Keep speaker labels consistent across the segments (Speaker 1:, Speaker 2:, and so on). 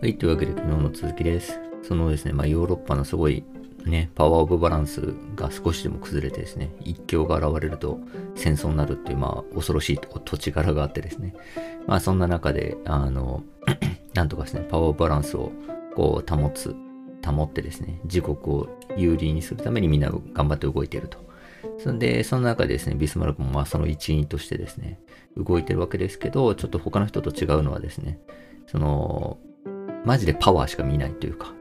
Speaker 1: はい、というわけで昨日の続きです。そのですね、まあ、ヨーロッパのすごいね、パワーオブバランスが少しでも崩れてですね、一強が現れると戦争になるっていう、まあ、恐ろしい土地柄があってですね、まあ、そんな中で、あの、なんとかですね、パワーオブバランスをこう保つ、保ってですね、自国を有利にするためにみんな頑張って動いていると。そんで、その中でですね、ビスマルクもまあその一員としてですね、動いてるわけですけど、ちょっと他の人と違うのはですね、その、マジでパワーしか見ないというか、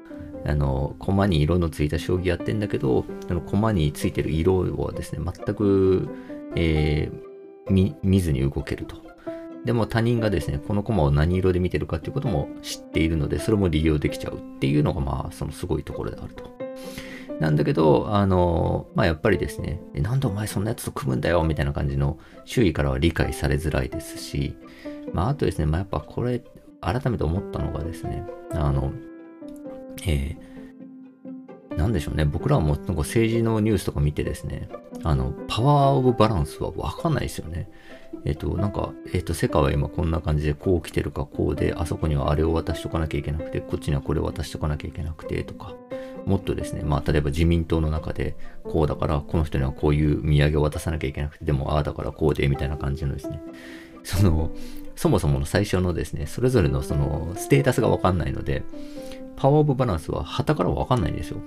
Speaker 1: あの、駒に色のついた将棋やってんだけど、その駒についてる色をですね、全く、えー見、見ずに動けると。でも他人がですね、この駒を何色で見てるかっていうことも知っているので、それも利用できちゃうっていうのが、まあ、そのすごいところであると。なんだけど、あの、まあ、やっぱりですね、えなんでお前そんなやつと組むんだよみたいな感じの周囲からは理解されづらいですし、まあ、あとですね、まあ、やっぱこれ、改めて思ったのがですね、あの、えーなんでしょうね、僕らはもうなんか政治のニュースとか見てですね、あの、パワーオブバランスはわかんないですよね。えっ、と、なんか、えっ、と、世界は今こんな感じで、こう来てるか、こうで、あそこにはあれを渡しとかなきゃいけなくて、こっちにはこれを渡しとかなきゃいけなくて、とか、もっとですね、まあ、例えば自民党の中で、こうだから、この人にはこういう土産を渡さなきゃいけなくて、でも、ああだからこうで、みたいな感じのですね、その、そもそもの最初のですね、それぞれのその、ステータスがわかんないので、パワーオブバランスは旗からはわかんないんですよ。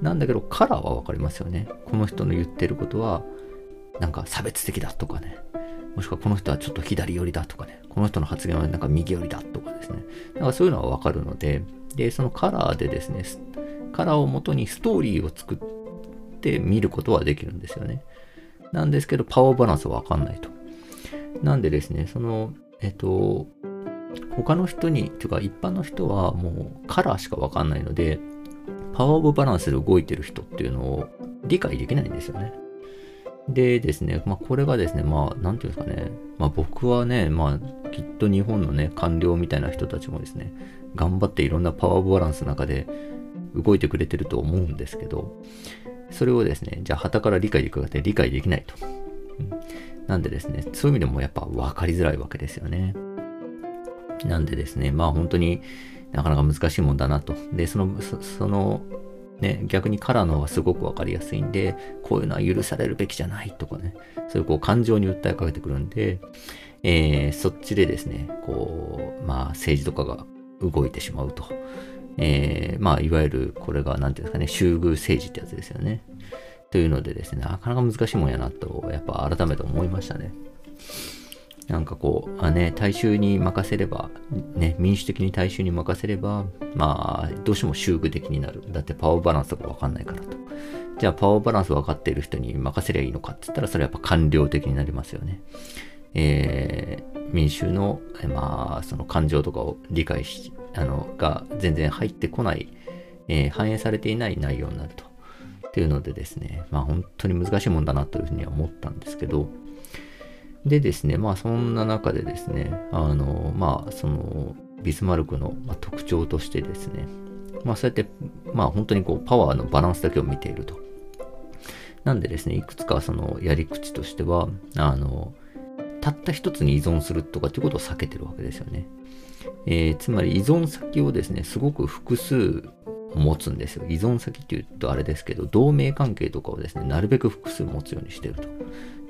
Speaker 1: なんだけど、カラーはわかりますよね。この人の言ってることは、なんか差別的だとかね。もしくはこの人はちょっと左寄りだとかね。この人の発言はなんか右寄りだとかですね。なんかそういうのはわかるので、で、そのカラーでですね、カラーをもとにストーリーを作って見ることはできるんですよね。なんですけど、パワーバランスはわかんないと。なんでですね、その、えっと、他の人に、というか一般の人はもうカラーしかわかんないので、パワーオブバランスで動いてる人っていうのを理解できないんですよね。でですね、まあこれがですね、まあなんていうんですかね、まあ僕はね、まあきっと日本のね、官僚みたいな人たちもですね、頑張っていろんなパワーオブバランスの中で動いてくれてると思うんですけど、それをですね、じゃあ旗から理解できるかって理解できないと。なんでですね、そういう意味でもやっぱ分かりづらいわけですよね。なんでですね、まあ本当になかなか難しいもんだなと。で、その、そその、ね、逆にカラーの方がすごくわかりやすいんで、こういうのは許されるべきじゃないとかね、そういうこう感情に訴えかけてくるんで、えーそっちでですね、こう、まあ政治とかが動いてしまうと。えーまあいわゆるこれが何ていうんですかね、集遇政治ってやつですよね。というのでですね、なかなか難しいもんやなと、やっぱ改めて思いましたね。なんかこう、あね、大衆に任せれば、ね、民主的に大衆に任せれば、まあ、どうしても集具的になる。だってパワーバランスがわかんないからと。じゃあパワーバランス分かっている人に任せりゃいいのかって言ったら、それはやっぱ官僚的になりますよね。えー民衆の、まあ、その感情とかを理解し、あの、が全然入ってこない、えー反映されていない内容になると。っていうのでですね、まあ本当に難しいもんだなというふうには思ったんですけど、でですね、まあそんな中でですね、あの、まあその、ビスマルクの特徴としてですね、まあそうやって、まあ本当にこうパワーのバランスだけを見ていると。なんでですね、いくつかそのやり口としては、あの、たった一つに依存するとかっていうことを避けてるわけですよね。えーつまり依存先をですね、すごく複数持つんですよ。依存先っていうとあれですけど、同盟関係とかをですね、なるべく複数持つようにしてると。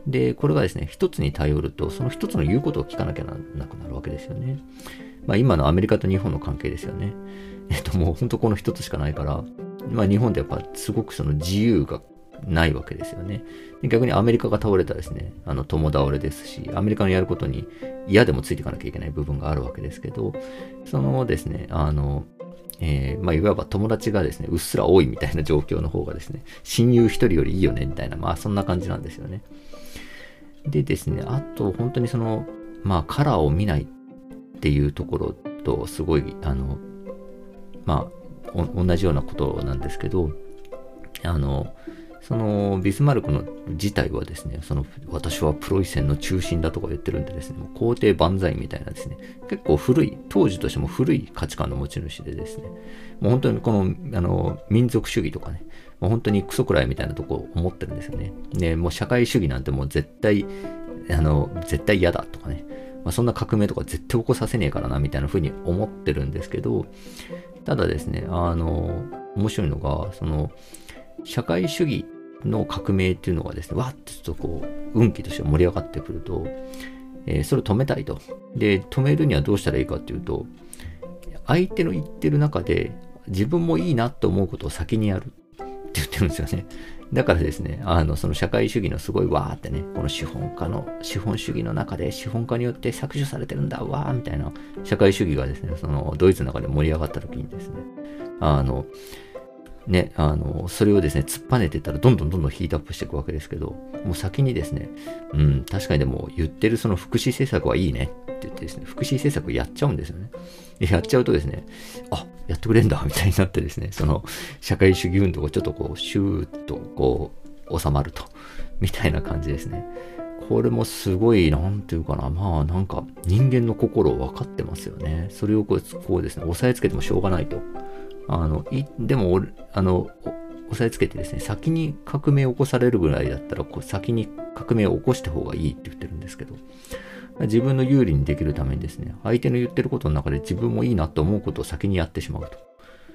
Speaker 1: で、これがですね、一つに頼ると、その一つの言うことを聞かなきゃななくなるわけですよね。まあ今のアメリカと日本の関係ですよね。えっともう本当この一つしかないから、まあ日本ってやっぱすごくその自由がないわけですよね。逆にアメリカが倒れたらですね、あの共倒れですし、アメリカのやることに嫌でもついていかなきゃいけない部分があるわけですけど、そのですね、あの、えーまあ、いわば友達がですね、うっすら多いみたいな状況の方がですね、親友一人よりいいよね、みたいな、まあそんな感じなんですよね。でですね、あと本当にその、まあカラーを見ないっていうところと、すごい、あの、まあ、同じようなことなんですけど、あの、そのビスマルクの自体はですね、その私はプロイセンの中心だとか言ってるんでですね、もう皇帝万歳みたいなですね、結構古い、当時としても古い価値観の持ち主でですね、もう本当にこのあの民族主義とかね、もう本当にクソくらいみたいなとこ思ってるんですよね。で、もう社会主義なんてもう絶対、あの、絶対嫌だとかね、まあ、そんな革命とか絶対起こさせねえからな、みたいな風に思ってるんですけど、ただですね、あの、面白いのが、その、社会主義の革命っていうのがですね、わってちょっとこう、運気として盛り上がってくると、えー、それを止めたいと。で、止めるにはどうしたらいいかっていうと、相手の言ってる中で自分もいいなと思うことを先にやるって言ってるんですよね。だからですね、あの、その社会主義のすごいわーってね、この資本家の、資本主義の中で資本家によって搾取されてるんだ、わーみたいな社会主義がですね、そのドイツの中で盛り上がった時にですね、あの、ね、あの、それをですね、突っぱねてたらどんどんどんどんヒートアップしていくわけですけど、もう先にですね、うん、確かにでも言ってるその福祉政策はいいねって言ってですね、福祉政策やっちゃうんですよね。やっちゃうとですね、あ、やってくれんだ、みたいになってですね、その社会主義運動がちょっとこう、シューッとこう、収まると、みたいな感じですね。これもすごい、なんていうかな、まあなんか人間の心を分かってますよね。それをこうこうですね、押さえつけてもしょうがないと。あの、い、でも、あの、押さえつけてですね、先に革命を起こされるぐらいだったら、こう先に革命を起こした方がいいって言ってるんですけど、自分の有利にできるためにですね、相手の言ってることの中で自分もいいなと思うことを先にやってしまうと。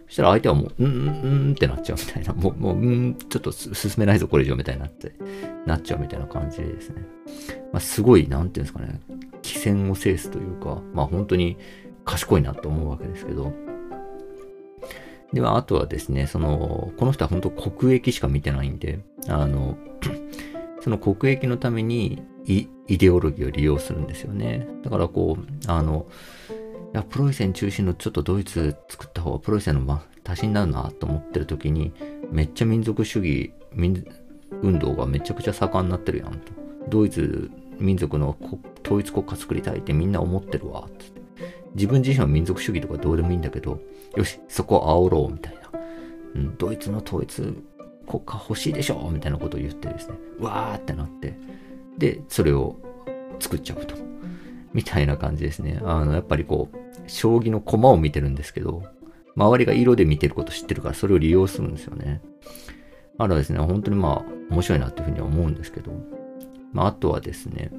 Speaker 1: そしたら相手はもう、うん、うん、うんってなっちゃうみたいな、もう、もう、うん、ちょっと進めないぞ、これ以上みたいになって、なっちゃうみたいな感じでですね。まあ、すごい、なんていうんですかね、気戦を制すというか、まあ本当に賢いなと思うわけですけど、では、あとはですね、その、この人は本当国益しか見てないんで、あの、その国益のためにイデオロギーを利用するんですよね。だからこう、あの、いや、プロイセン中心のちょっとドイツ作った方がプロイセンの、足しになるなと思ってる時に、めっちゃ民族主義、運動がめちゃくちゃ盛んになってるやんと。ドイツ民族の統一国家作りたいってみんな思ってるわ、つって。自分自身は民族主義とかどうでもいいんだけど、よし、そこを煽ろう、みたいな。うん、ドイツの統一国家欲しいでしょみたいなことを言ってですね、わーってなって、で、それを作っちゃうと。みたいな感じですね。あの、やっぱりこう、将棋の駒を見てるんですけど、周りが色で見てること知ってるから、それを利用するんですよね。あらですね、本当にまあ、面白いなっていうふうには思うんですけど、まあ、あとはですね、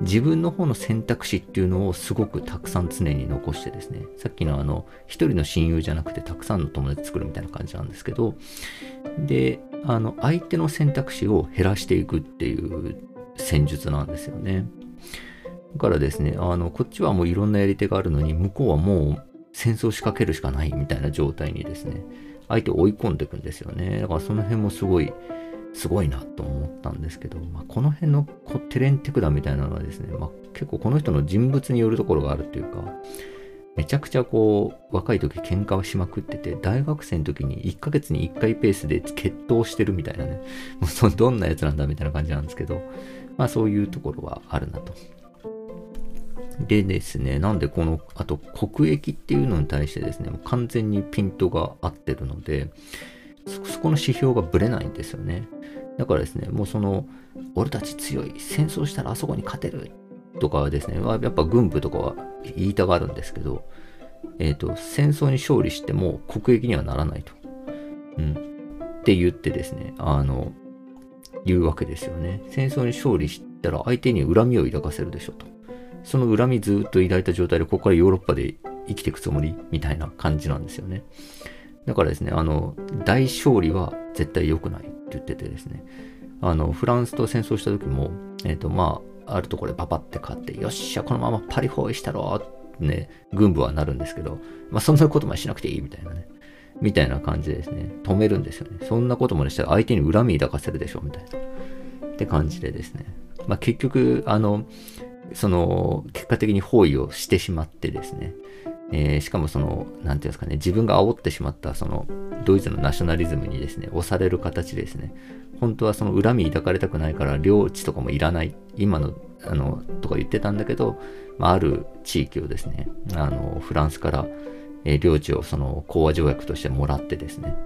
Speaker 1: 自分の方の選択肢っていうのをすごくたくさん常に残してですね、さっきのあの、一人の親友じゃなくてたくさんの友達作るみたいな感じなんですけど、で、あの、相手の選択肢を減らしていくっていう戦術なんですよね。だからですね、あの、こっちはもういろんなやり手があるのに、向こうはもう戦争仕掛けるしかないみたいな状態にですね、相手を追い込んでいくんですよね。だからその辺もすごい、すごいなと思ったんですけど、まあ、この辺のこテレンテクダみたいなのはですね、まあ、結構この人の人物によるところがあるっていうか、めちゃくちゃこう、若い時喧嘩をしまくってて、大学生の時に1ヶ月に1回ペースで決闘してるみたいなね、もうそのどんなやつなんだみたいな感じなんですけど、まあそういうところはあるなと。でですね、なんでこの、あと国益っていうのに対してですね、完全にピントが合ってるので、そこの指標がぶれないんですよね。だからですね、もうその、俺たち強い、戦争したらあそこに勝てるとかですね、やっぱ軍部とかは言いたがるんですけど、えっ、ー、と、戦争に勝利しても国益にはならないと。うん。って言ってですね、あの、言うわけですよね。戦争に勝利したら相手に恨みを抱かせるでしょと。その恨みずっと抱いた状態で、ここからヨーロッパで生きていくつもりみたいな感じなんですよね。だからですね、あの、大勝利は絶対良くないって言っててですね、あの、フランスと戦争した時も、えっ、ー、と、まあ、あるところでパパって勝って、よっしゃ、このままパリ包囲したろってね、軍部はなるんですけど、まあ、そんなことまでしなくていいみたいなね、みたいな感じでですね、止めるんですよね。そんなことまでしたら相手に恨み抱かせるでしょ、みたいな。って感じでですね。まあ、結局、あの、その、結果的に包囲をしてしまってですね、えー、しかもその、なんていうんですかね、自分が煽ってしまった、その、ドイツのナショナリズムにですね、押される形ですね、本当はその恨み抱かれたくないから領地とかもいらない、今の、あの、とか言ってたんだけど、まあ、ある地域をですね、あの、フランスから、えー、領地をその講和条約としてもらってですね、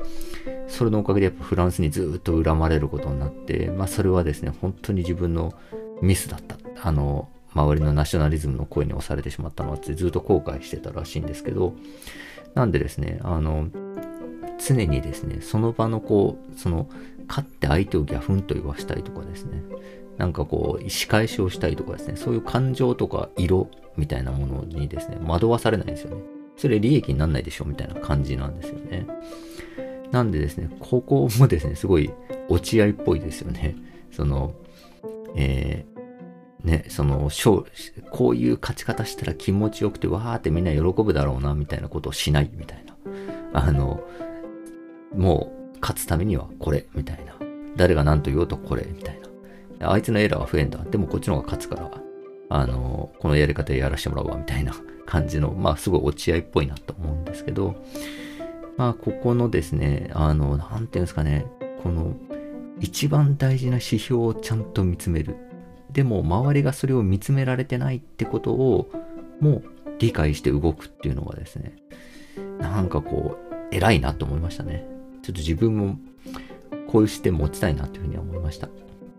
Speaker 1: それのおかげでやっぱフランスにずっと恨まれることになって、まあそれはですね、本当に自分のミスだった。あの、周りのナショナリズムの声に押されてしまったのってずっと後悔してたらしいんですけど、なんでですね、あの、常にですね、その場のこう、その、勝って相手をギャフンと言わしたいとかですね、なんかこう、仕返しをしたりとかですね、そういう感情とか色みたいなものにですね、惑わされないんですよね。それ利益になんないでしょみたいな感じなんですよね。なんでですね、ここもですね、すごい落合っぽいですよね。その、え、ね、その、こういう勝ち方したら気持ちよくて、わーってみんな喜ぶだろうな、みたいなことをしない、みたいな。あの、もう、勝つためにはこれ、みたいな。誰が何と言おうとこれ、みたいな。あいつのエラーは増えんだ。でもこっちの方が勝つから、あの、このやり方やらせてもらうわ、みたいな感じの、まあ、すごい落ち合いっぽいなと思うんですけど、まあ、ここのですね、あの、なんていうんですかね、この、一番大事な指標をちゃんと見つめる。でも、周りがそれを見つめられてないってことを、もう理解して動くっていうのがですね、なんかこう、偉いなと思いましたね。ちょっと自分も、こういう視点持ちたいなというふうに思いました。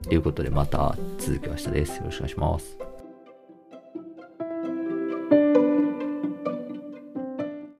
Speaker 1: ということで、また続きは明日です。よろしくお願いします。